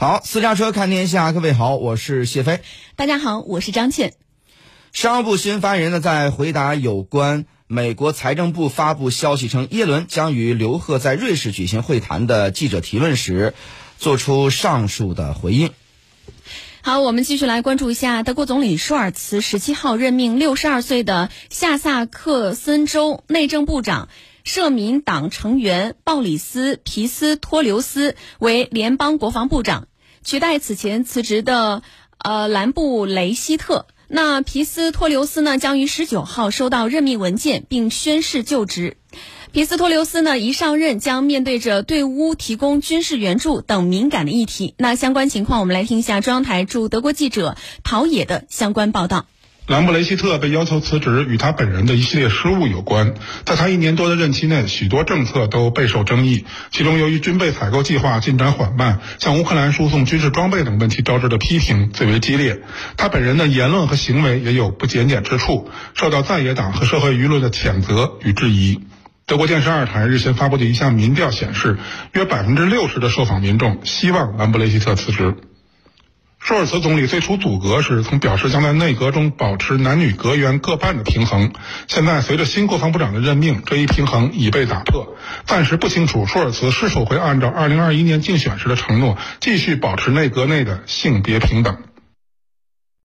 好，私家车看天下，各位好，我是谢飞。大家好，我是张倩。商务部新闻发言人呢，在回答有关美国财政部发布消息称耶伦将与刘鹤在瑞士举行会谈的记者提问时，做出上述的回应。好，我们继续来关注一下德国总理舒尔茨十七号任命六十二岁的下萨克森州内政部长。社民党成员鲍里斯·皮斯托留斯为联邦国防部长，取代此前辞职的呃兰布雷希特。那皮斯托留斯呢，将于十九号收到任命文件并宣誓就职。皮斯托留斯呢，一上任将面对着对乌提供军事援助等敏感的议题。那相关情况，我们来听一下中央台驻德国记者陶冶的相关报道。兰布雷希特被要求辞职，与他本人的一系列失误有关。在他一年多的任期内，许多政策都备受争议，其中由于军备采购计划进展缓慢、向乌克兰输送军事装备等问题招致的批评最为激烈。他本人的言论和行为也有不检点之处，受到在野党和社会舆论的谴责与质疑。德国电视二台日前发布的一项民调显示，约百分之六十的受访民众希望兰布雷希特辞职。舒尔茨总理最初阻隔时曾表示将在内阁中保持男女阁员各半的平衡，现在随着新国防部长的任命，这一平衡已被打破。暂时不清楚舒尔茨是否会按照2021年竞选时的承诺，继续保持内阁内的性别平等。